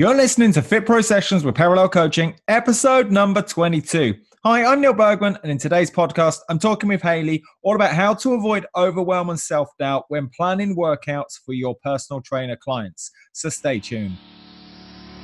You're listening to Fit Pro Sessions with Parallel Coaching, episode number 22. Hi, I'm Neil Bergman, and in today's podcast, I'm talking with Haley all about how to avoid overwhelm and self doubt when planning workouts for your personal trainer clients. So stay tuned.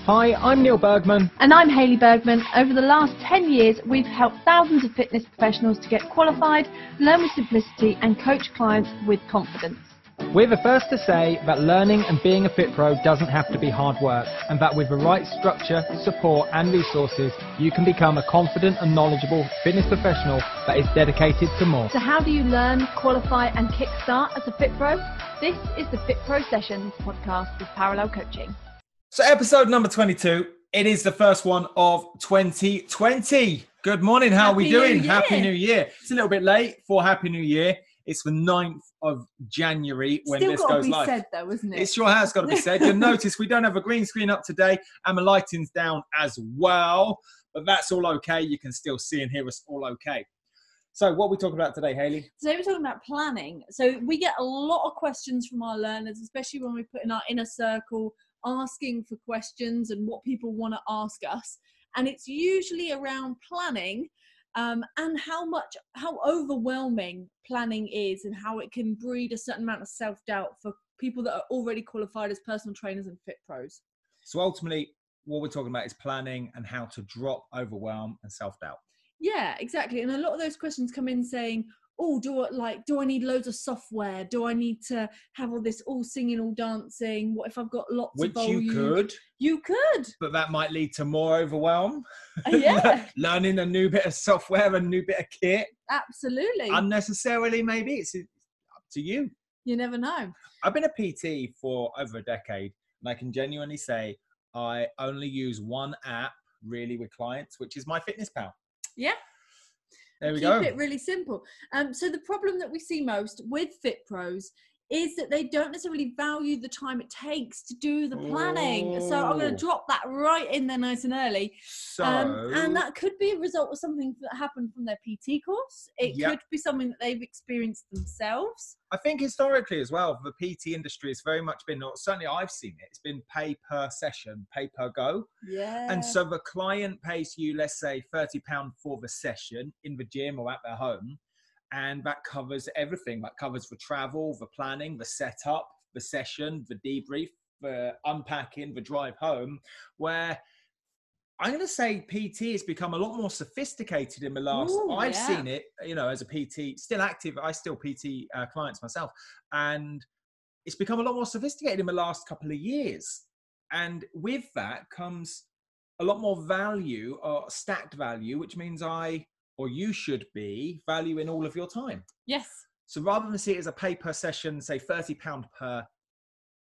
Hi, I'm Neil Bergman. And I'm Haley Bergman. Over the last 10 years, we've helped thousands of fitness professionals to get qualified, learn with simplicity, and coach clients with confidence. We're the first to say that learning and being a fit pro doesn't have to be hard work, and that with the right structure, support, and resources, you can become a confident and knowledgeable fitness professional that is dedicated to more. So, how do you learn, qualify, and kickstart as a fit pro? This is the Fit Pro Sessions podcast with Parallel Coaching. So, episode number 22, it is the first one of 2020. Good morning. How Happy are we doing? New Year. Happy New Year. It's a little bit late for Happy New Year. It's the 9th of January when Still this got to goes be live. said, though, isn't it? It sure has got to be said. You'll notice we don't have a green screen up today and the lighting's down as well, but that's all okay. You can still see and hear us all okay. So, what are we talking about today, Haley? Today we're talking about planning. So we get a lot of questions from our learners, especially when we put in our inner circle asking for questions and what people want to ask us. And it's usually around planning um, and how much, how overwhelming planning is and how it can breed a certain amount of self doubt for people that are already qualified as personal trainers and fit pros. So, ultimately, what we're talking about is planning and how to drop overwhelm and self doubt. Yeah, exactly. And a lot of those questions come in saying, "Oh, do I like? Do I need loads of software? Do I need to have all this all singing, all dancing? What if I've got lots Which of volume?" you could, You could. but that might lead to more overwhelm. Uh, yeah. Learning a new bit of software, a new bit of kit, Absolutely. unnecessarily, maybe. It's up to you. you never know. I've been a PT for over a decade, and I can genuinely say I only use one app really with clients, which is MyFitnessPal. Yeah. There we Keep go. it really simple. Um, so the problem that we see most with fit pros is that they don't necessarily value the time it takes to do the planning. So I'm going Oh. to drop that right in there nice and early. So, Um, and that could be a result of something that happened from their PT course. It Yep. could be something that they've experienced themselves. I think historically as well, the PT industry has very much been, or certainly I've seen it, it's been pay per session, pay per go. Yeah. And so the client pays you, let's say, £30 for the session in the gym or at their home. And that covers everything. That covers the travel, the planning, the setup, the session, the debrief, the unpacking, the drive home. Where I'm going to say PT has become a lot more sophisticated in the last. Ooh, I've yeah. seen it, you know, as a PT, still active. I still PT uh, clients myself. And it's become a lot more sophisticated in the last couple of years. And with that comes a lot more value or stacked value, which means I or you should be valuing all of your time. yes. So rather than see it as a pay per session, say £30 per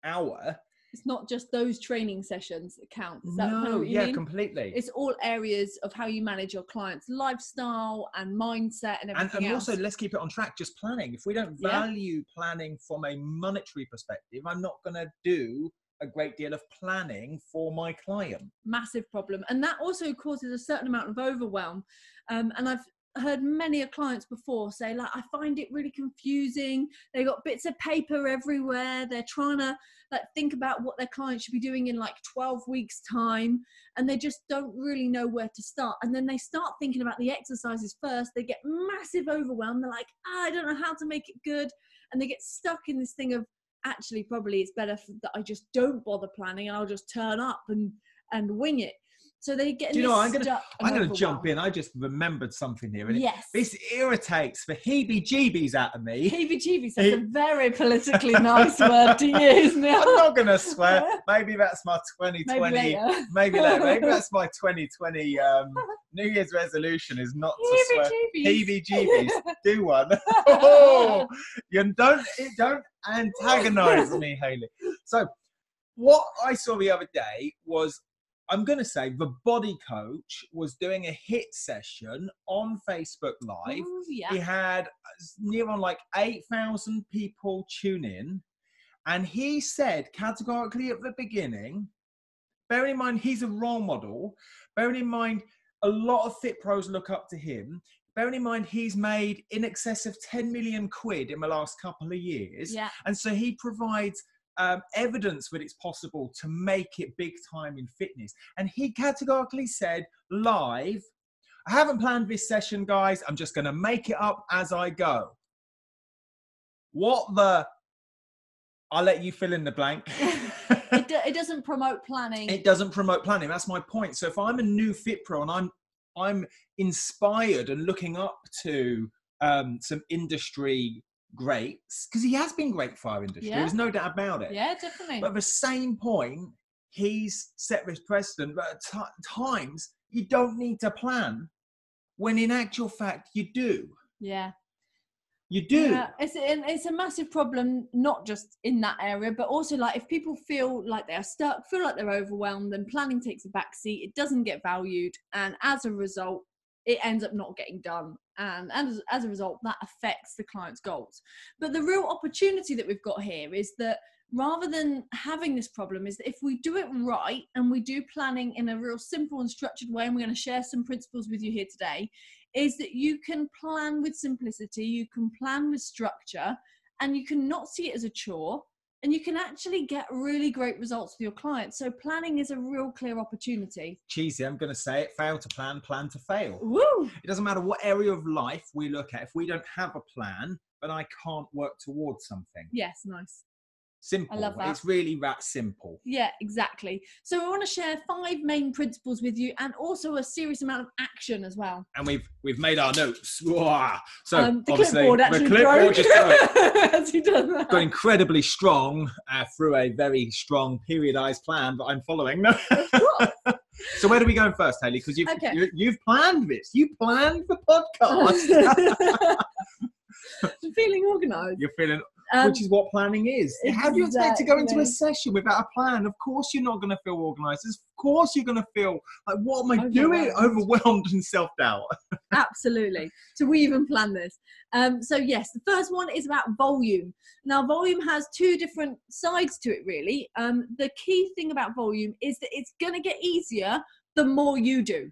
hour. It's not just those training sessions that count. That No, yeah, mean? completely. It's all areas of how you manage your client's lifestyle and mindset and and, everything and else. also, let's keep it on track. Just planning. If we don't Yeah. value planning from a monetary perspective, I'm not going to do a great deal of planning for my client. massive problem and that also causes a certain amount of overwhelm. Um, and i've heard many clients before say like i find it really confusing. They've got bits of paper everywhere. They're trying to like think about what their client should be doing in like 12 weeks time and they just don't really know where to start. And then they start thinking about the exercises first. They get massive overwhelm. They're like ah, i don't know how to make it good. And they get stuck in this thing of actually probably it's better that i just don't bother planning and i'll just turn up and and wing it so they get Do you know, I'm gonna- I'm going to jump in. I just remembered something here. and it- yes This irritates the heebie jeebies out of me. heebie-jeebies that's a very politically nice word to use now I'm not going to swear. Maybe that's my 2020. maybe later Maybe, later. Maybe that's my 2020 um, New Year's resolution is not to swear. heebie-jeebies Heebie-jeebies. Do one. Oh, you don't don't antagonize me, Haley. So, what I saw the other day was, I'm going to say, the body coach was doing a HIIT session on Facebook Live. Ooh, yeah He had uh, near on like 8,000 people tune in. And he said categorically at the beginning, bearing in mind he's a role model, bearing in mind a lot of fit pros look up to him, bearing in mind he's made in excess of 10 million quid in the last couple of years. yeah And so he provides um, evidence that it's possible to make it big time in fitness. And he categorically said live, I haven't planned this session, guys. I'm just going to make it up as I go. What the? I'll let you fill in the blank. it, do, it doesn't promote planning. it doesn't promote planning. That's my point. So if I'm a new fit pro and I'm I'm inspired and looking up to um, some industry greats because he has been great for our industry. Yeah. There's no doubt about it. yeah, definitely. But at the same point, he's set this precedent that at ti- times you don't need to plan, when in actual fact you do. yeah. You do. Yeah, it's and it's a massive problem, not just in that area, but also like if people feel like they're stuck, feel like they're overwhelmed, then planning takes a backseat. It doesn't get valued, and as a result, it ends up not getting done. And as as a result, that affects the client's goals. But the real opportunity that we've got here is that rather than having this problem is that if we do it right and we do planning in a real simple and structured way and we're going to share some principles with you here today is that you can plan with simplicity, you can plan with structure, and you can not see it as a chore, and you can actually get really great results for your clients. So planning is a real clear opportunity. Cheesy, I'm going to say it fail to plan, plan to fail. Woo! It doesn't matter what area of life we look at. If we don't have a plan, then I can't work towards something. Yes, nice. Simple. love that. It's really that simple. Yeah, exactly. So I want to share five main principles with you and also a serious amount of action as well. And we've we've made our notes. Wah. So um, the obviously clipboard the actually clipboard broke just got, as he does that. got incredibly strong uh, through a very strong periodized plan that I'm following. so where do we go first, Haley? Because you've Okay. you, you've planned this. You planned the podcast. Feeling organised. You're feeling Um, which is what planning is. How do you expect to go into a session without a plan? Of course, you're not going to feel organized. Of course, you're going to feel like, what am I doing? Overwhelmed. Overwhelmed and self doubt. Absolutely. So we even plan this. Um, so yes, the first one is about volume. Now, volume has two different sides to it, really. Um, the key thing about volume is that it's going to get easier the more you do.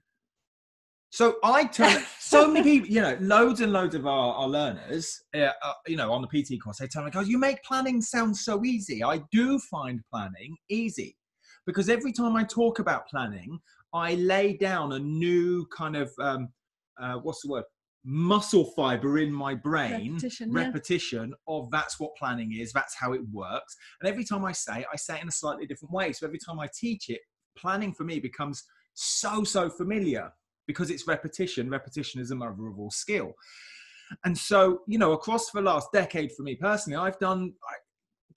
So I turn so many people, you know, loads and loads of our, our learners, uh, uh, you know, on the PT course, they tell me, "Guys, you make planning sound so easy." I do find planning easy because every time I talk about planning, I lay down a new kind of um, uh, what's the word muscle fiber in my brain Repetition, yeah. repetition of that's what planning is that's how it works and every time i say it, i say it in a slightly different way so every time i teach it planning for me becomes so so familiar because it's repetition repetition is a mother of all skill and so you know across the last decade for me personally i've done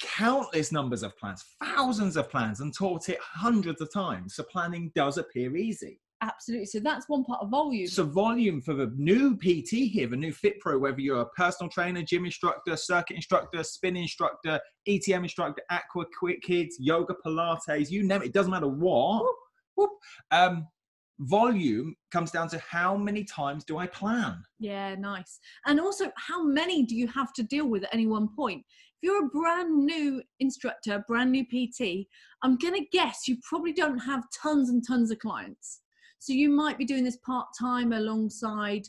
countless numbers of plans thousands of plans and taught it hundreds of times so planning does appear easy Absolutely. So that's one part of volume. so volume for the new PT here, the new Fit Pro, whether you're a personal trainer, gym instructor, circuit instructor, spin instructor, ETM instructor, aqua quick kids, yoga, Pilates, you name it, it doesn't matter what. Whoop, whoop. Um, volume comes down to how many times do I plan? Yeah, nice. And also, how many do you have to deal with at any one point? If you're a brand new instructor, brand new PT, I'm going to guess you probably don't have tons and tons of clients. So you might be doing this part time alongside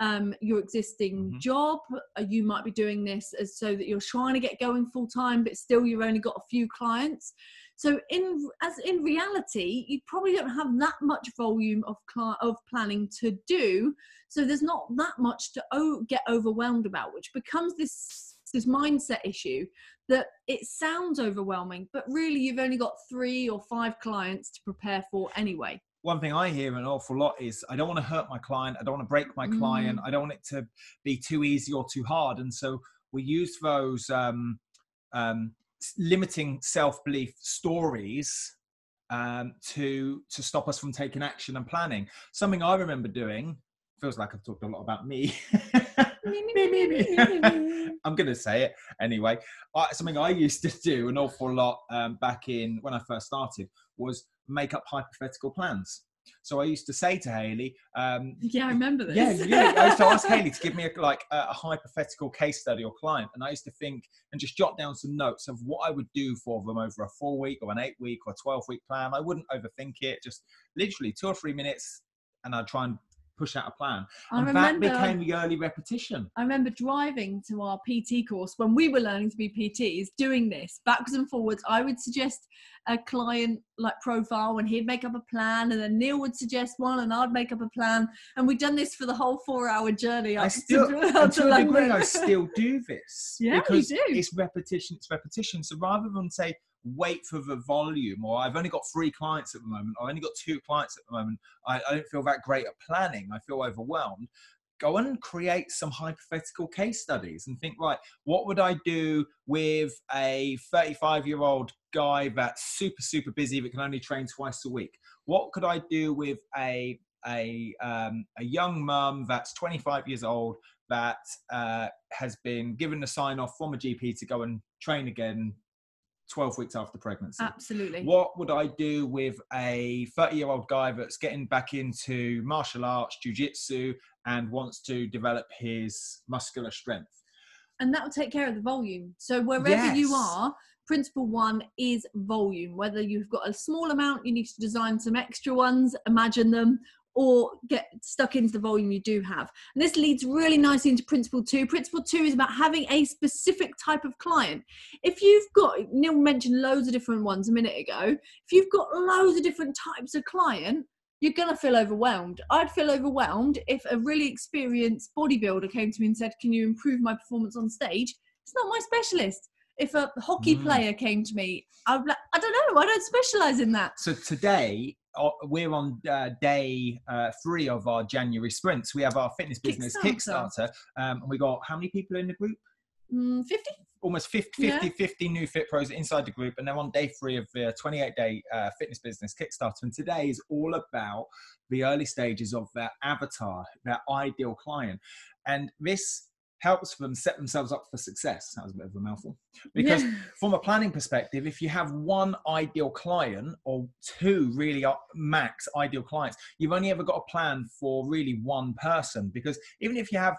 um, your existing Mhm. job. Uh, You might be doing this as so that you're trying to get going full time, but still you've only got a few clients. So in as in reality, you probably don't have that much volume of cli- of planning to do. So there's not that much to o- get overwhelmed about, which becomes this this mindset issue that it sounds overwhelming, but really you've only got three or five clients to prepare for anyway. One thing I hear an awful lot is I don't want to hurt my client, I don't want to break my client, I don't want it to be too easy or too hard. And so we use those um, um, limiting self belief stories um, to to stop us from taking action and planning. Something I remember doing feels like I've talked a lot about me. Me, me, me. I'm going to say it anyway. Uh, something I used to do an awful lot um, back in when I first started was make up hypothetical plans. So I used to say to Haley, um, Yeah, I remember this. yeah, yeah. I used to ask Haley to give me a, like a, a hypothetical case study or client, and I used to think and just jot down some notes of what I would do for them over a four week or an eight week or twelve week plan. I wouldn't overthink it. Just literally two or three minutes, and I'd try and push out a plan. I and remember. that became the early repetition. I remember driving to our PT course when we were learning to be PTs, doing this backwards and forwards. I would suggest a client like profile and he'd make up a plan, and then Neil would suggest one, and I'd make up a plan. And we'd done this for the whole four-hour journey. I still, to, to a degree, I still do this. Yeah, you because do. it's repetition. It's repetition. So rather than say wait for the volume, or I've only got three clients at the moment, I've only got two clients at the moment, I, I don't feel that great at planning. I feel overwhelmed. Go and create some hypothetical case studies and think, right, what would I do with a 35 year old guy that's super, super busy that can only train twice a week? What could I do with a a um, a young mum that's 25 years old that uh, has been given a sign off from a GP to go and train again 12 weeks after pregnancy. Absolutely. What would I do with a 30 year old guy that's getting back into martial arts, jujitsu, and wants to develop his muscular strength? and that will take care of the volume. So wherever you are, principle one is volume. Whether you've got a small amount, you need to design some extra ones, imagine them, or get stuck into the volume you do have. And this leads really nicely into principle two. Principle two is about having a specific type of client. If you've got, Neil mentioned loads of different ones a minute ago, if you've got loads of different types of client, you're going to feel overwhelmed. I'd feel overwhelmed if a really experienced bodybuilder came to me and said, Can you improve my performance on stage? It's not my specialist. If a hockey Mm. player came to me, I'd be like, I don't know, I don't specialize in that. So today we're on uh, day uh, three of our January sprints. We have our fitness business Kickstarter. Kickstarter, um, and we got how many people in the group? Mm, 50? almost 50, Yeah. 50, 50 new fit pros inside the group and they're on day three of the 28 day uh, fitness business kickstarter and today is all about the early stages of their avatar their ideal client and this helps them set themselves up for success. That was a bit of a mouthful. Because Yeah. from a planning perspective if you have one ideal client or two really max ideal clients you've only ever got a plan for really one person. Because even if you have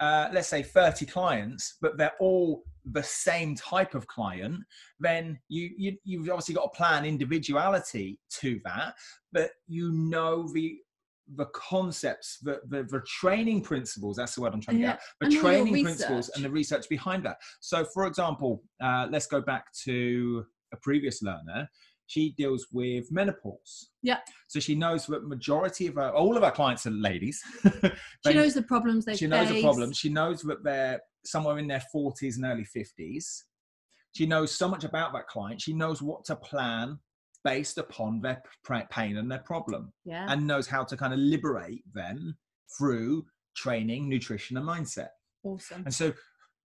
uh, let's say 30 clients but they're all the same type of client then you, you you've obviously got to plan individuality to that but you know the the concepts the, the the training principles that's the word i'm trying to Yeah, get at, the and training principles and the research behind that so for example uh, let's go back to a previous learner she deals with menopause Yeah. so she knows that majority of our all of our clients are ladies She knows the problems they she knows the problems. She knows that they're somewhere in their 40s and early 50s. She knows so much about that client. She knows what to plan based upon their pain and their problem Yeah. and knows how to kind of liberate them through training, nutrition, and mindset. awesome. And so,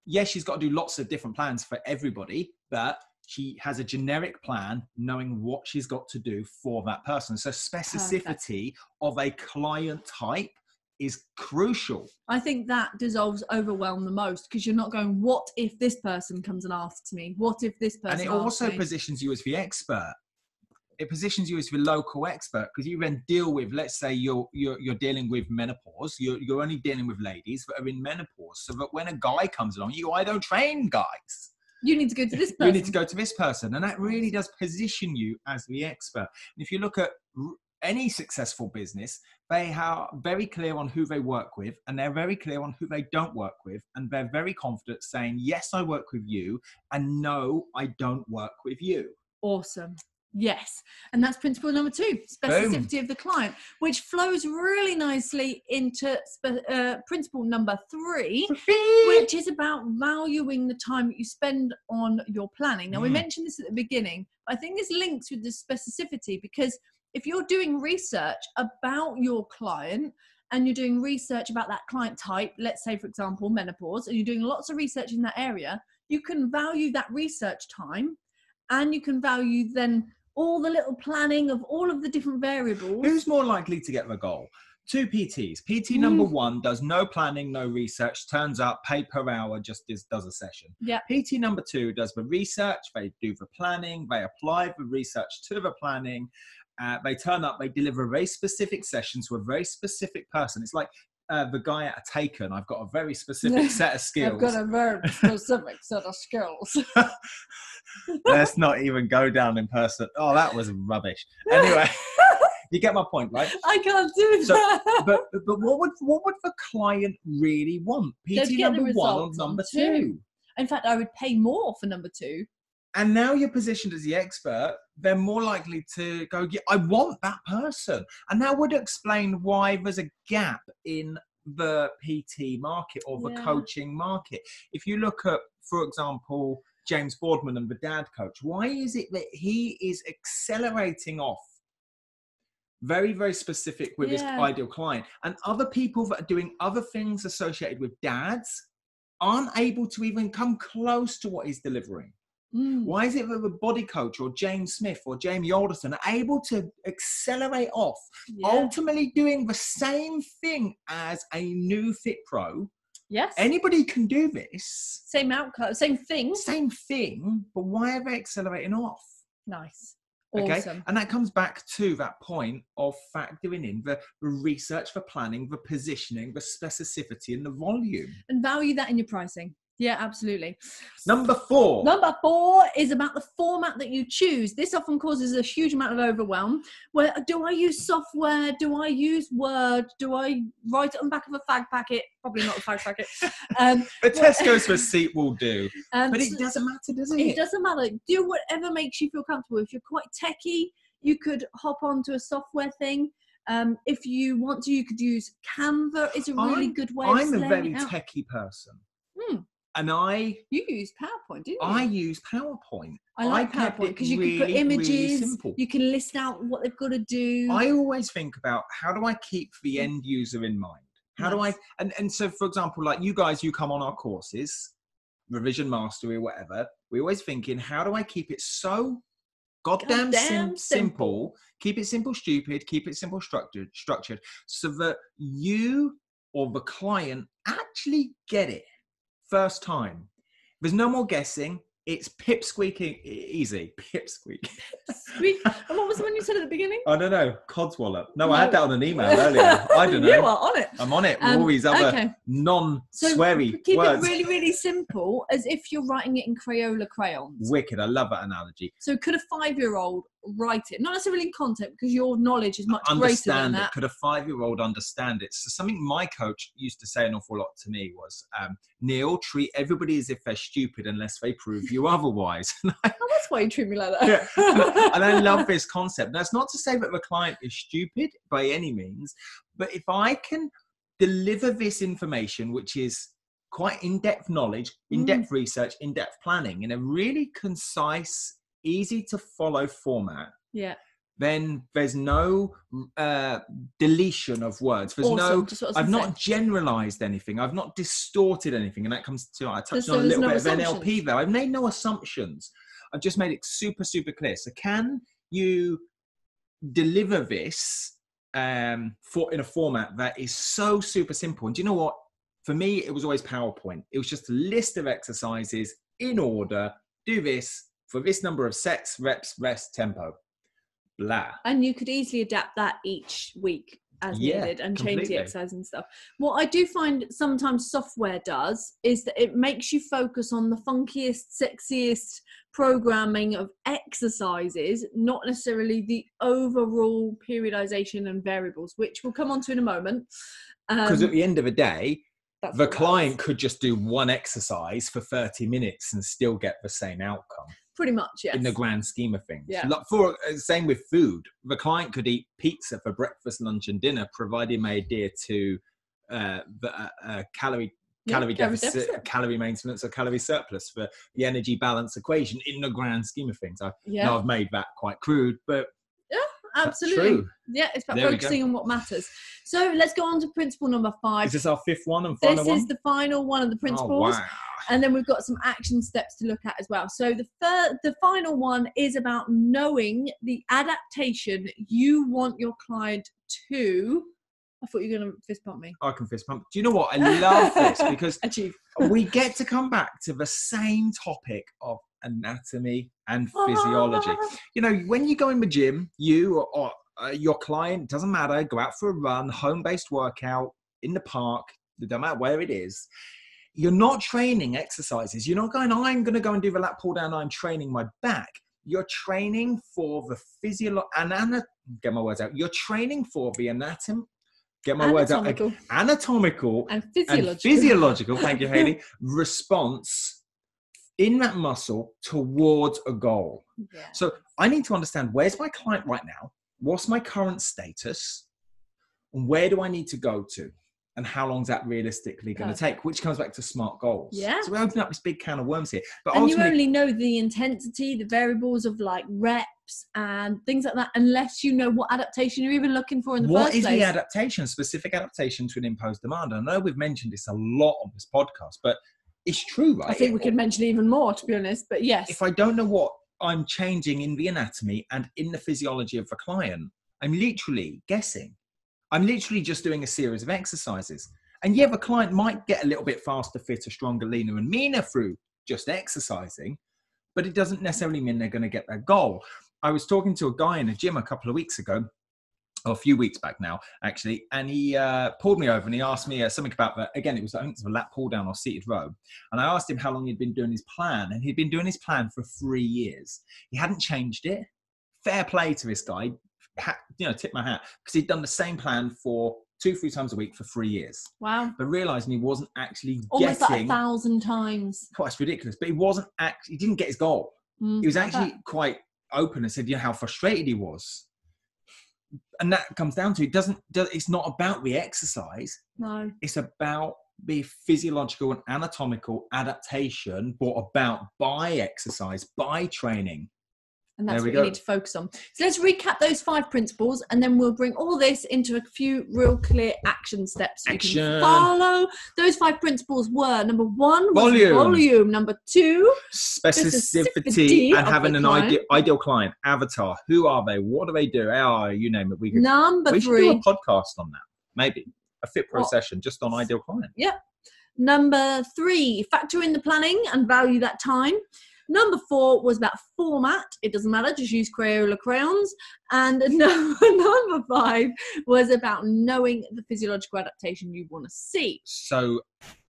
yes, she's got to do lots of different plans for everybody, but she has a generic plan knowing what she's got to do for that person. So, specificity of a client type is crucial. I think that dissolves overwhelm the most because you're not going, what if this person comes and asks me? What if this person and it also me? positions you as the expert it positions you as the local expert because you then deal with let's say you're you're, you're dealing with menopause you're, you're only dealing with ladies that are in menopause so that when a guy comes along you go, i don't train guys you need to go to this person. you need to go to this person and that really does position you as the expert and if you look at any successful business they are very clear on who they work with and they're very clear on who they don't work with and they're very confident saying yes i work with you and no i don't work with you Awesome. Yes. And that's principle number two specificity of the client, which flows really nicely into spe- uh, principle number three, which is about valuing the time that you spend on your planning. Now, we Mm. mentioned this at the beginning, but I think this links with the specificity because if you're doing research about your client, and you're doing research about that client type, let's say, for example, menopause, and you're doing lots of research in that area, you can value that research time and you can value then all the little planning of all of the different variables. Who's more likely to get the goal? Two PTs. PT number one does no planning, no research, turns up, pay per hour, just does, does a session. Yeah. PT number two does the research, they do the planning, they apply the research to the planning, uh, they turn up, they deliver very specific sessions to a very specific person. It's like uh, the guy at a Taken. I've got a very specific set of skills. I've got a very specific set of skills. Let's not even go down in person. Oh, that was rubbish. Anyway, You get my point, right? I can't do So, that. But but what would what would the client really want? PT number one or number two. two? In fact, I would pay more for number two. And now you're positioned as the expert, they're more likely to go, yeah, I want that person. And that would explain why there's a gap in the PT market or the Yeah. coaching market. If you look at, for example, James Boardman and the dad coach, why is it that he is accelerating off? Very, very specific with his ideal client. And other people that are doing other things associated with dads aren't able to even come close to what he's delivering. Mm. Why is it that the body coach or James Smith or Jamie Alderton are able to accelerate off, Yeah. ultimately doing the same thing as a new Fit Pro? Yes. Anybody can do this, same outcome, same thing. same thing, but why are they accelerating off? Nice. Okay, and that comes back to that point of factoring in the the research, the planning, the positioning, the specificity, and the volume. And value that in your pricing. Yeah, absolutely. Number four. Number four is about the format that you choose. This often causes a huge amount of overwhelm. Where do I use software? Do I use Word? Do I write it on the back of a fag packet? Probably not a fag packet. Um, well- Tesco's receipt will do, um, but it doesn't matter, does it? it doesn't matter. Do whatever makes you feel comfortable. If you're quite techie, you could hop onto a software thing. Um, if you want to, you could use Canva. It's a really I'm- good way I'm a very techie person, Hmm. And I You use PowerPoint, didn't you? I use PowerPoint. I like kept PowerPoint because you can put really, really images. you can list out what they've got to do. I always think about how do I keep the mm. end user in mind? How do I and and so for example, like you guys, you come on our courses, revision mastery, whatever. We're always thinking, how do I keep it so goddamn, Goddamn sim- simple. simple? Keep it simple, stupid. Keep it simple, structured, structured, so that you or the client actually get it first time. There's no more guessing. It's pip squeaking easy. Pip squeak. Sweet. And what was the one you said at the beginning? I don't know. Codswallop. No, I had that on an email earlier. I don't know. you are on it. I'm on it Um, all these other okay. Non-sweary keep words. it really, really simple, as if you're writing it in Crayola crayons. Wicked. I love that analogy. So could a five-year-old write it? Not necessarily in content, because your knowledge is much greater than understand it. that. Could a five-year-old understand it? So something my coach used to say an awful lot to me was, um, "Neil, treat everybody as if they're stupid unless they prove you otherwise." Oh, that's why you treat me like Yeah. that. and I love this concept. That's not to say that the client is stupid by any means, but if I can deliver this information, which is quite in depth knowledge, in depth research, in depth planning, in a really concise, easy to follow format, yeah. then there's no uh, deletion of words. There's Awesome. no Just I was I've not generalized anything. I've not distorted anything, and that comes to I touched So on a little no bit of NLP there. I've made no assumptions. I've just made it super super clear. So can you deliver this um, for in a format that is so super simple? And do you know what? For me, it was always PowerPoint. It was just a list of exercises in order. Do this for this number of sets, reps, rest, tempo. Blah. and you could easily adapt that each week as Yeah, needed and change completely. the exercise and stuff. What I do find sometimes software does is that it makes you focus on the funkiest, sexiest programming of exercises, not necessarily the overall periodization and variables, which we'll come on to in a moment. Because Um, at the end of the day, that's the client could just do one exercise for 30 minutes and still get the same outcome pretty much, yes. in the grand scheme of things. Yeah. Like for uh, same with food, the client could eat pizza for breakfast, lunch, and dinner, providing they adhere to uh, the uh, uh, calorie. Calorie calorie deficit, deficit. calorie maintenance, or calorie surplus for the energy balance equation in the grand scheme of things. I yeah, know I've made that quite crude, but absolutely. Yeah, it's about There focusing on what matters. So let's go on to principle number five. Is this our fifth one and final This one? is the final one of the principles. oh, principles. wow. and then we've got some action steps to look at as well. So the third, the final one is about knowing the adaptation you want your client to. I thought you were going to fist pump me. I can fist pump. Do you know what? I love this because Achieve. we get to come back to the same topic of anatomy and physiology. You know, when you go in the gym, you or, or uh, your client doesn't matter. Go out for a run, home-based workout in the park. It doesn't matter where it is. You're not training exercises. You're not going. I'm going to go and do the lat pull down. I'm training my back. you're training for the physiolo and ana- get my words out. You're training for the anatomy, Get my words out. Anatomical and and physiological. physiological. thank you, Haley. Response in that muscle towards a goal. Yeah. So I need to understand where's my client right now? What's my current status? And where do I need to go to? And how long is that realistically going to take? Which comes back to smart goals. Yeah. So we open up this big can of worms here. But and you only know the intensity, the variables of like reps and things like that, unless you know what adaptation you're even looking for in the what first is place. the adaptation, specific adaptation to an imposed demand? I know we've mentioned this a lot on this podcast, but it's true, right? I think we could mention even more, to be honest. But yes, if I don't know what I'm changing in the anatomy and in the physiology of the client, I'm literally guessing. I'm literally just doing a series of exercises. And yeah, the client might get a little bit faster, fitter, stronger, leaner, and meaner through just exercising, but it doesn't necessarily mean they're going to get their goal. I was talking to a guy in a gym a couple of weeks ago, a few weeks back now, actually, and he uh, pulled me over and he asked me uh, something about the, again, it was, I think it was a lat pull down or seated row. And I asked him how long he'd been doing his plan, and he'd been doing his plan for three years. He hadn't changed it. Fair play to this guy. You know, tip my hat because he'd done the same plan for two, three times a week for three years. wow, But realizing he wasn't actually almost like a thousand times. Quite ridiculous, but he wasn't actually. He didn't get his goal. Mm, He was actually quite open and said, you know, how frustrated he was. And that comes down to it doesn't. It's not about the exercise no. it's about the physiological and anatomical adaptation brought about by exercise, by training. And that's we what you go. need to focus on. So let's recap those five principles and then we'll bring all this into a few real clear action steps. so You Action. can follow. Those five principles were number one Volume. volume. Number two, Specificity Specificity and having an client. ideal, ideal client, avatar. Who are they? What do they do? Oh, you name it. We could, number we should three, do a podcast on that. Maybe a fit pro What? session just on ideal client. Yep. Number three, factor in the planning and value that time. Number four was about format. It doesn't matter, just use Crayola crayons. And number, number five was about knowing the physiological adaptation you want to see. So,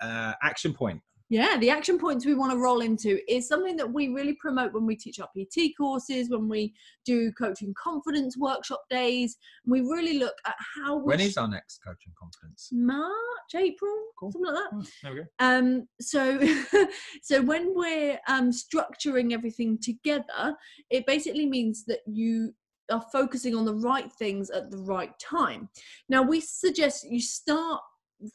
uh, action point. Yeah, the action points we want to roll into is something that we really promote when we teach our PT courses, when we do coaching confidence workshop days. We really look at how we When sh- is our next coaching conference? March, April, Cool. something like that. Oh, there we go. um so so when we're um structuring everything together it basically means that you are focusing on the right things at the right time now we suggest you start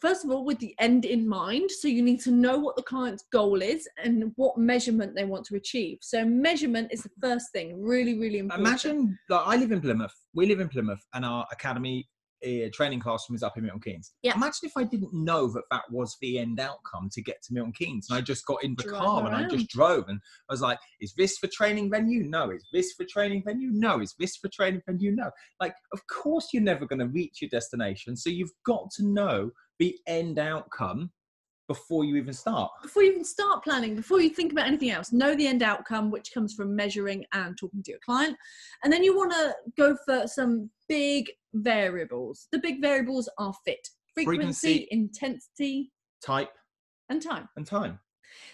first of all with the end in mind so you need to know what the client's goal is and what measurement they want to achieve so measurement is the first thing really really important Imagine, like, I live in Plymouth. We live in Plymouth, and our academy uh, training classroom is up in Milton Keynes. Yeah. Imagine if I didn't know that that was the end outcome to get to Milton Keynes, and I just got in the Drive car and I just drove, and I was like, "Is this for training venue? No. Is this for training venue? No. Is this for training venue? No." Like, of course, you're never going to reach your destination, so you've got to know the end outcome before you even start. before you even start planning, before you think about anything else, know the end outcome, which comes from measuring and talking to your client. And then you want to go for some big variables. The big variables are fit, frequency, Frequency. intensity, Type and time. and time.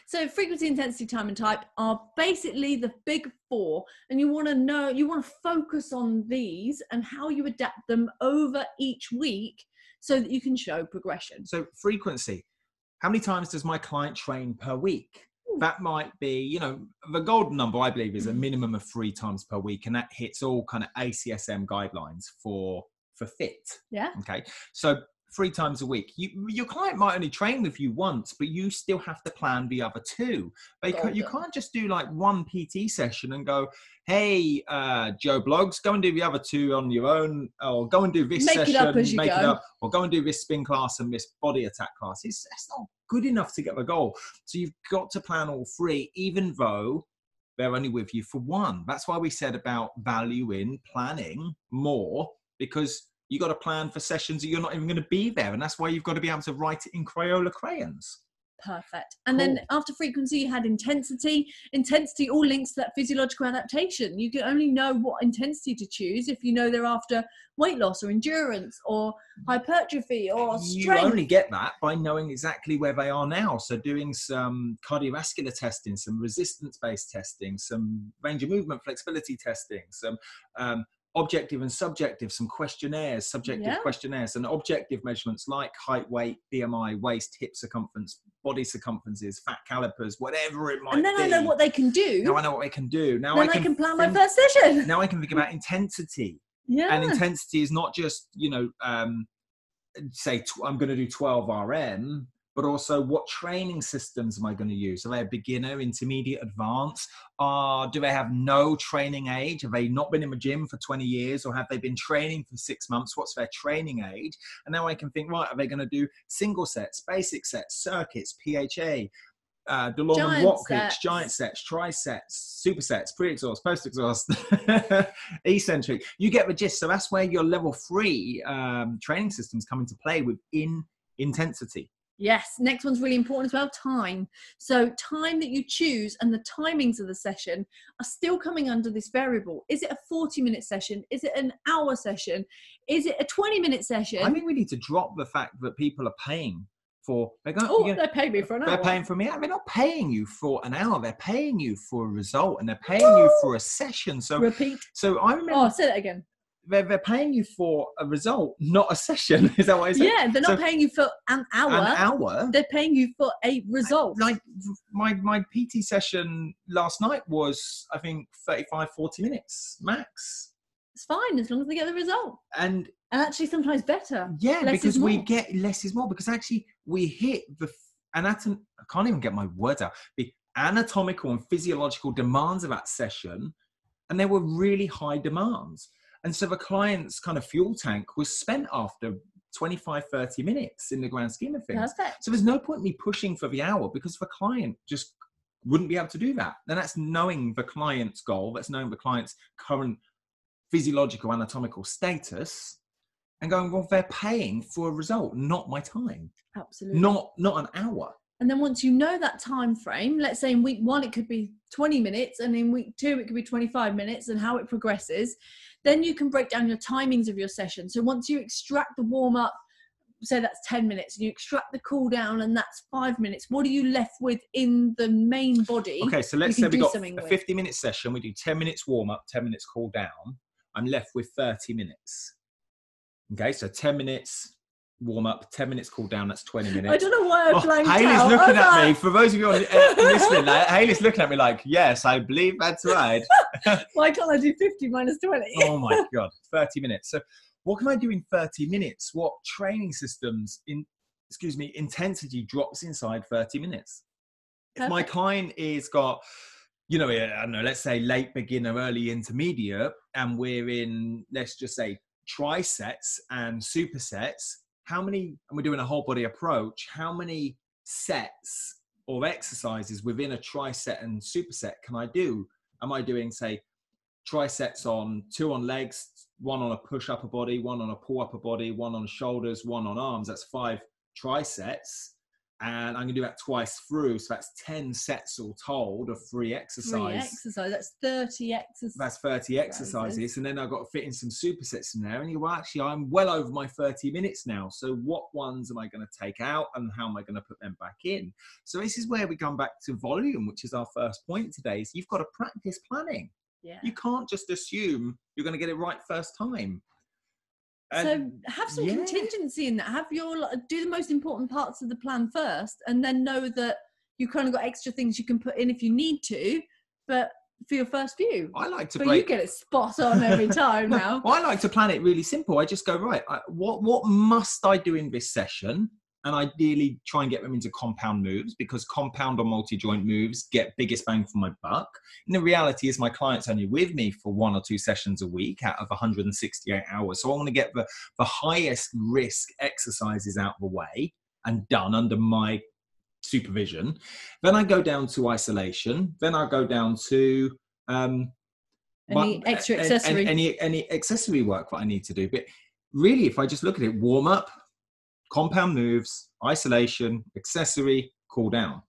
So frequency, intensity, time, and type are basically the big four, and you want to know, you want to focus on these and how you adapt them over each week so that you can show progression. So frequency. How many times does my client train per week? That might be, you know, the golden number I believe is a mm-hmm. minimum of three times per week, and that hits all kind of ACSM guidelines for for fit. Yeah. Okay, so three times a week. You, your client might only train with you once, but you still have to plan the other two. They ca- you can't just do like one PT session and go, "Hey, uh, Joe Bloggs, go and do the other two on your own, or go and do this Make it session, up as you make it up, or go and do this spin class and this body attack class." It's that's not good enough to get the goal. So you've got to plan all three, even though they're only with you for one. That's why we said about value in planning more because you got to plan for sessions that you're not even going to be there, and that's why you've got to be able to write it in Crayola crayons. Perfect. And then after frequency, you had intensity. Intensity all links to that physiological adaptation. You can only know what intensity to choose if you know they're after weight loss or endurance or hypertrophy or you only get that by knowing exactly where they are now. So doing some cardiovascular testing, some resistance-based testing, some range of movement flexibility testing, some um, objective and subjective, some questionnaires, subjective Yeah. questionnaires, and objective measurements like height, weight, BMI, waist, hip circumference, body circumferences, fat calipers, whatever it might be. and then be. I know what they can do. now I know what they can do. Now then I can, plan my first session. Now I can think about intensity Yeah. and intensity is not just you know um say tw- i'm going to do 12 rm but also what training systems am i going to use are they a beginner intermediate advanced uh, do they have no training age have they not been in the gym for 20 years or have they been training for six months what's their training age and now i can think right are they going to do single sets basic sets circuits pha uh, and Giant Watkins, sets. giant sets, tri-sets, supersets, pre-exhaust, post-exhaust, eccentric. You get the gist. So that's where your level three um, training systems come into play within intensity. Yes, next one's really important as well time. So, time that you choose and the timings of the session are still coming under this variable. Is it a 40 minute session? Is it an hour session? Is it a 20 minute session? I think we need to drop the fact that people are paying for. They're going. oh, you know, they paid me for an hour. they're paying for me. They're not paying you for an hour. They're paying you for a result, and they're paying you for a session. So, Repeat. so I remember Oh, say that again. They're, they're paying you for a result, not a session. Is that what I said? Yeah, they're not So- paying you for an hour. An hour. They're paying you for a result. like my my pt session last night was i think 35 40 minutes max it's fine as long as they get the result. and And actually, sometimes better. yeah Less because we get less is more because actually we hit the anatom i can't even get my words out the anatomical and physiological demands of that session and there were really high demands and so the client's kind of fuel tank was spent after 25 30 minutes in the grand scheme of things Perfect. So there's no point in me pushing for the hour because the client just wouldn't be able to do that. Then that's knowing the client's goal, that's knowing the client's current physiological anatomical status and going, well, they're paying for a result, not my time. Absolutely. Not not an hour. And then once you know that time frame, let's say in week one it could be 20 minutes, and in week two it could be 25 minutes, and how it progresses, then you can break down your timings of your session. So once you extract the warm up, say that's 10 minutes, and you extract the cool down, and that's five minutes, what are you left with in the main body? Okay, so let's say we got a with. 50 minute session, we do 10 minutes warm up, 10 minutes cool down. I'm left with 30 minutes. Okay, so 10 minutes warm up, 10 minutes cool down, that's 20 minutes. I don't know why I Oh, blanked Haley's out. looking I at me. For those of you on, uh, listening, like, Haley's looking at me like, yes, I believe that's right. Why can't I do 50 minus 20? oh my god, 30 minutes. So, what can I do in 30 minutes? What training systems in, excuse me, intensity drops inside 30 minutes? If my client is got, you know, I don't know, let's say late beginner, early intermediate, and we're in, let's just say trisets and supersets, how many, and we're doing a whole body approach, how many sets or exercises within a triset and superset can I do? Am I doing, say, trisets on two on legs, one on a push upper body, one on a pull upper body, one on shoulders, one on arms? That's five trisets. And I'm going to do that twice through. So that's 10 sets all told of free exercise. exercise. That's 30 exercises. That's 30 exercises. And then I've got to fit in some supersets in there. And you well, actually, I'm well over my 30 minutes now. So what ones am I going to take out and how am I going to put them back in? So this is where we come back to volume, which is our first point today. Is you've got to practice planning. Yeah. You can't just assume you're going to get it right first time. So have some yeah. contingency in that. Have your do the most important parts of the plan first, and then know that you kind of got extra things you can put in if you need to. But for your first view, I like to but break. you get it spot on every time now. I like to plan it really simple. I just go right. I, what what must I do in this session? And ideally, try and get them into compound moves because compound or multi joint moves get biggest bang for my buck. And the reality is, my client's only with me for one or two sessions a week out of 168 hours. So I want to get the the highest risk exercises out of the way and done under my supervision. Then I go down to isolation. Then I go down to um, Any but- extra accessory? any any accessory work that I need to do. But really, if I just look at it, warm up, compound moves, isolation, accessory, cool down.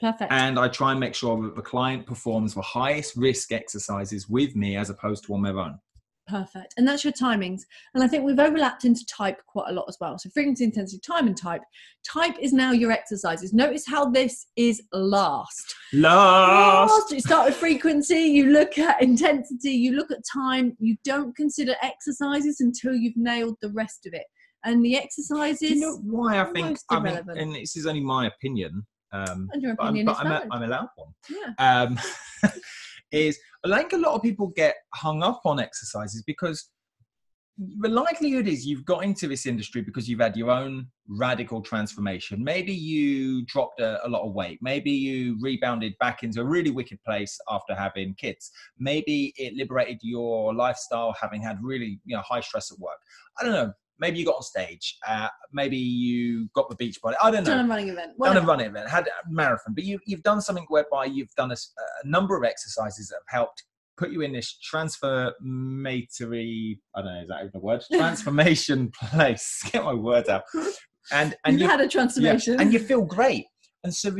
Perfect. And I try and make sure that the client performs the highest risk exercises with me as opposed to on their own. Perfect. And that's your timings. And I think we've overlapped into type quite a lot as well. So frequency, intensity, time, and type. Type is now your exercises. Notice how this is last. Last. last. You start with frequency, you look at intensity, you look at time. You don't consider exercises until you've nailed the rest of it. And the exercises. Do you know why I think, I mean, and this is only my opinion, um, and your but, I'm, but is I'm, a. I'm allowed one. yeah. um, is I think a lot of people get hung up on exercises because the likelihood is you've got into this industry because you've had your own radical transformation. Maybe you dropped a, a lot of weight. Maybe you rebounded back into a really wicked place after having kids. Maybe it liberated your lifestyle having had really you know high stress at work. I don't know. Maybe you got on stage. Uh, maybe you got the beach body. I don't know Done a running event. done a Whatever. running event, had a marathon, but you, you've done something whereby you've done a number of exercises that have helped put you in this transformatory, I don't know, is that even a word? Transformation place. Get my words out. And, and you, had a yeah, transformation. and you feel great. And so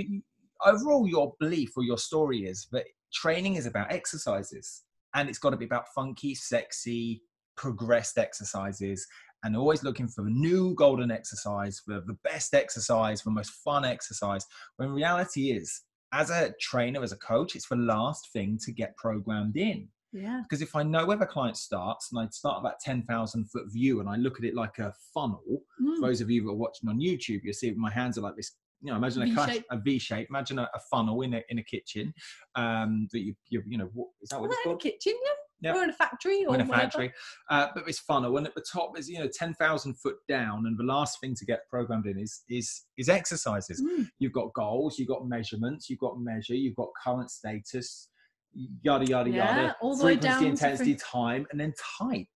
overall, your belief or your story is that training is about exercises and it's got to be about funky, sexy, progressed exercises and always looking for a new golden exercise, for the best exercise, the most fun exercise. When reality is, as a trainer, as a coach, it's the last thing to get programmed in. yeah. Because if I know where the client starts and I start at that 10,000 foot view and I look at it like a funnel, Mm. for those of you that are watching on YouTube, you'll see my hands are like this. You know, imagine a, clash, V-shape. a V shape. Imagine a, a funnel in a in a kitchen. Um, that you you you know what, is that what Well, it's called? kitchen, yeah. Yeah. Or in a factory or Or in a whatever. factory. Uh, but it's funnel, and at the top is you know ten thousand foot down, and the last thing to get programmed in is is is exercises. Mm. You've got goals, you've got measurements, you've got measure, you've got current status, yada yada Yeah, yada. all the way frequency, down to intensity, fre- time, and then type.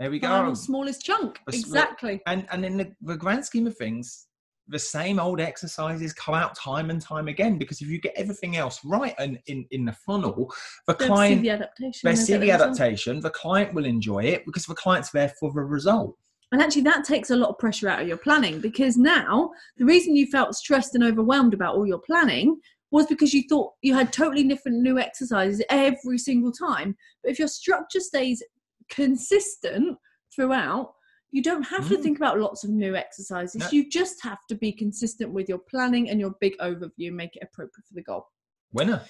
There we go. Final smallest chunk. Exactly. and and in the, the grand scheme of things the same old exercises come out time and time again because if you get everything else right and in, in the funnel the They'll see client the adaptation. they see the adaptation the client will enjoy it because the client's there for the result And actually, that takes a lot of pressure out of your planning because now the reason you felt stressed and overwhelmed about all your planning was because you thought you had totally different new exercises every single time. But if your structure stays consistent throughout, you don't have to Mm. think about lots of new exercises. No. You just have to be consistent with your planning and your big overview, make it appropriate for the goal. winner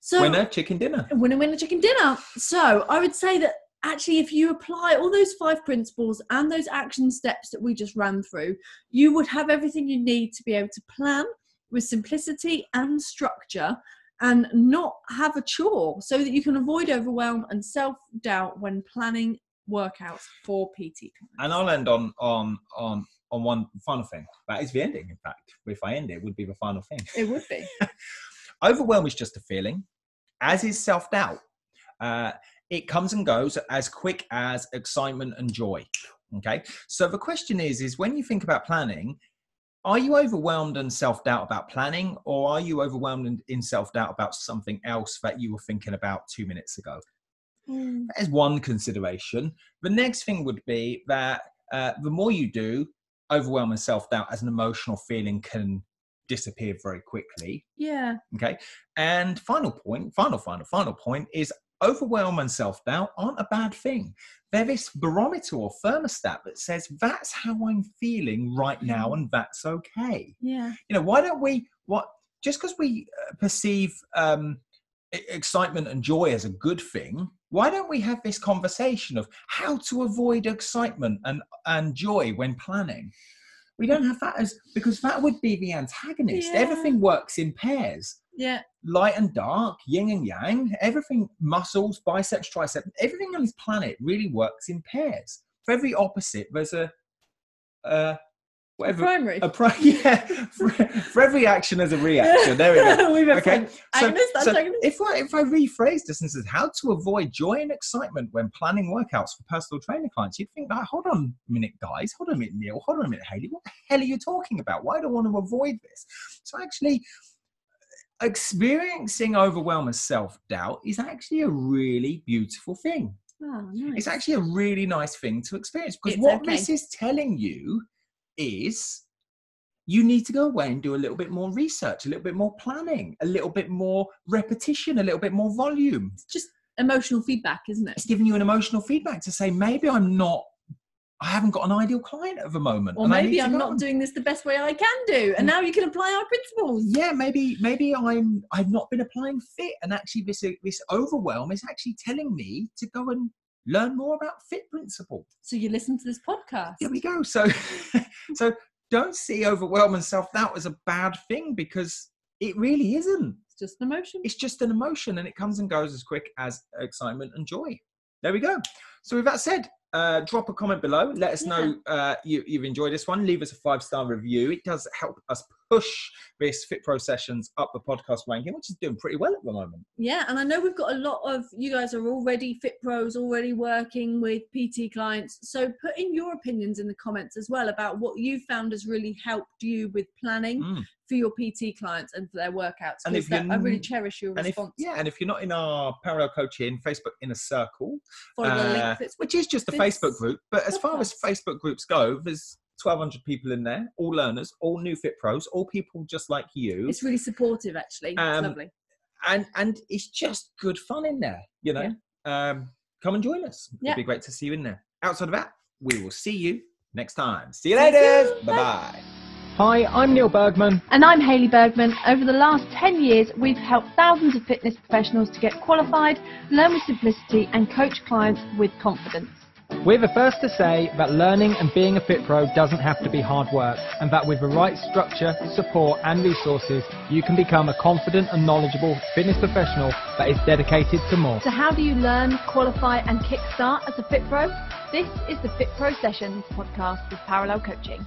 So, winner chicken dinner winner winner chicken dinner so i would say that actually if you apply all those five principles and those action steps that we just ran through you would have everything you need to be able to plan with simplicity and structure and not have a chore so that you can avoid overwhelm and self-doubt when planning workouts for pt and i'll end on on on on one final thing. That is the ending in fact. If i end it would be the final thing. It would be. Overwhelm is just a feeling as is self-doubt. Uh, it comes and goes as quick as excitement and joy okay? So the question is is when you think about planning are you overwhelmed and self-doubt about planning or are you overwhelmed and in self-doubt about something else that you were thinking about two minutes ago that is one consideration the next thing would be that uh, the more you do overwhelm and self-doubt as an emotional feeling can disappear very quickly yeah Okay. And final point, final, final, final point is overwhelm and self doubt aren't a bad thing. They're this barometer or thermostat that says that's how I'm feeling right now and that's okay. yeah You know, why don't we, what, just because we uh, perceive um, excitement and joy as a good thing, why don't we have this conversation of how to avoid excitement and, and joy when planning? We don't have that as because that would be the antagonist. Yeah. Everything works in pairs yeah light and dark, yin and yang, everything, muscles, biceps, triceps, everything on this planet really works in pairs. For every opposite, there's a, uh, whatever, primary a pri- yeah, for, for every action, there's a reaction. There we go. Okay, so, so if I if I rephrase this and says how to avoid joy and excitement when planning workouts for personal training clients, you'd think, like, hold on a minute, guys, hold on a minute, Neil, hold on a minute, Hayley, what the hell are you talking about? Why do I want to avoid this? So actually, experiencing overwhelm and self doubt is actually a really beautiful thing. Oh, nice. It's actually a really nice thing to experience because It's what okay. this is telling you is you need to go away and do a little bit more research, a little bit more planning, a little bit more repetition, a little bit more volume. It's just emotional feedback, isn't it? It's giving you an emotional feedback to say maybe I'm not I haven't got an ideal client at the moment. Or maybe I'm not doing this the best way I can do. And now you can apply our principles. Yeah, maybe maybe I'm I've not been applying FITT and actually this this overwhelm is actually telling me to go and learn more about FITT principle. So you listen to this podcast. There we go. So so don't see overwhelm and self-doubt as a bad thing because it really isn't. It's just an emotion. It's just an emotion and it comes and goes as quick as excitement and joy. There we go. So with that said, uh, drop a comment below. Let us yeah. know uh, you, have enjoyed this one. Leave us a five star review. It does help us push this Fit Pro sessions up the podcast ranking, which is doing pretty well at the moment. Yeah, and I know we've got a lot of you guys are already Fit Pros, already working with PT clients. So put in your opinions in the comments as well about what you found has really helped you with planning. Mm for your PT clients and for their workouts. And if that, I really cherish your response. If, yeah, and if you're not in our parallel coaching Facebook inner circle, uh, which is just a Facebook group, but as far as Facebook groups go, there's 1200 people in there all learners all new fit pros all people just like you. It's really supportive actually. Um, lovely. and and it's just good fun in there you know? Yeah. um come and join us. Yeah. it'd be great to see you in there. Outside of that we will see you next time. See you later. bye bye. Hi, I'm Neil Bergman. And I'm Hayley Bergman. Over the last 10 years, we've helped thousands of fitness professionals to get qualified, learn with simplicity, and coach clients with confidence. We're the first to say that learning and being a fit pro doesn't have to be hard work, and that with the right structure, support, and resources, you can become a confident and knowledgeable fitness professional that is dedicated to more. So, how do you learn, qualify, and kickstart as a fit pro? This is the Fit Pro Sessions podcast with Parallel Coaching.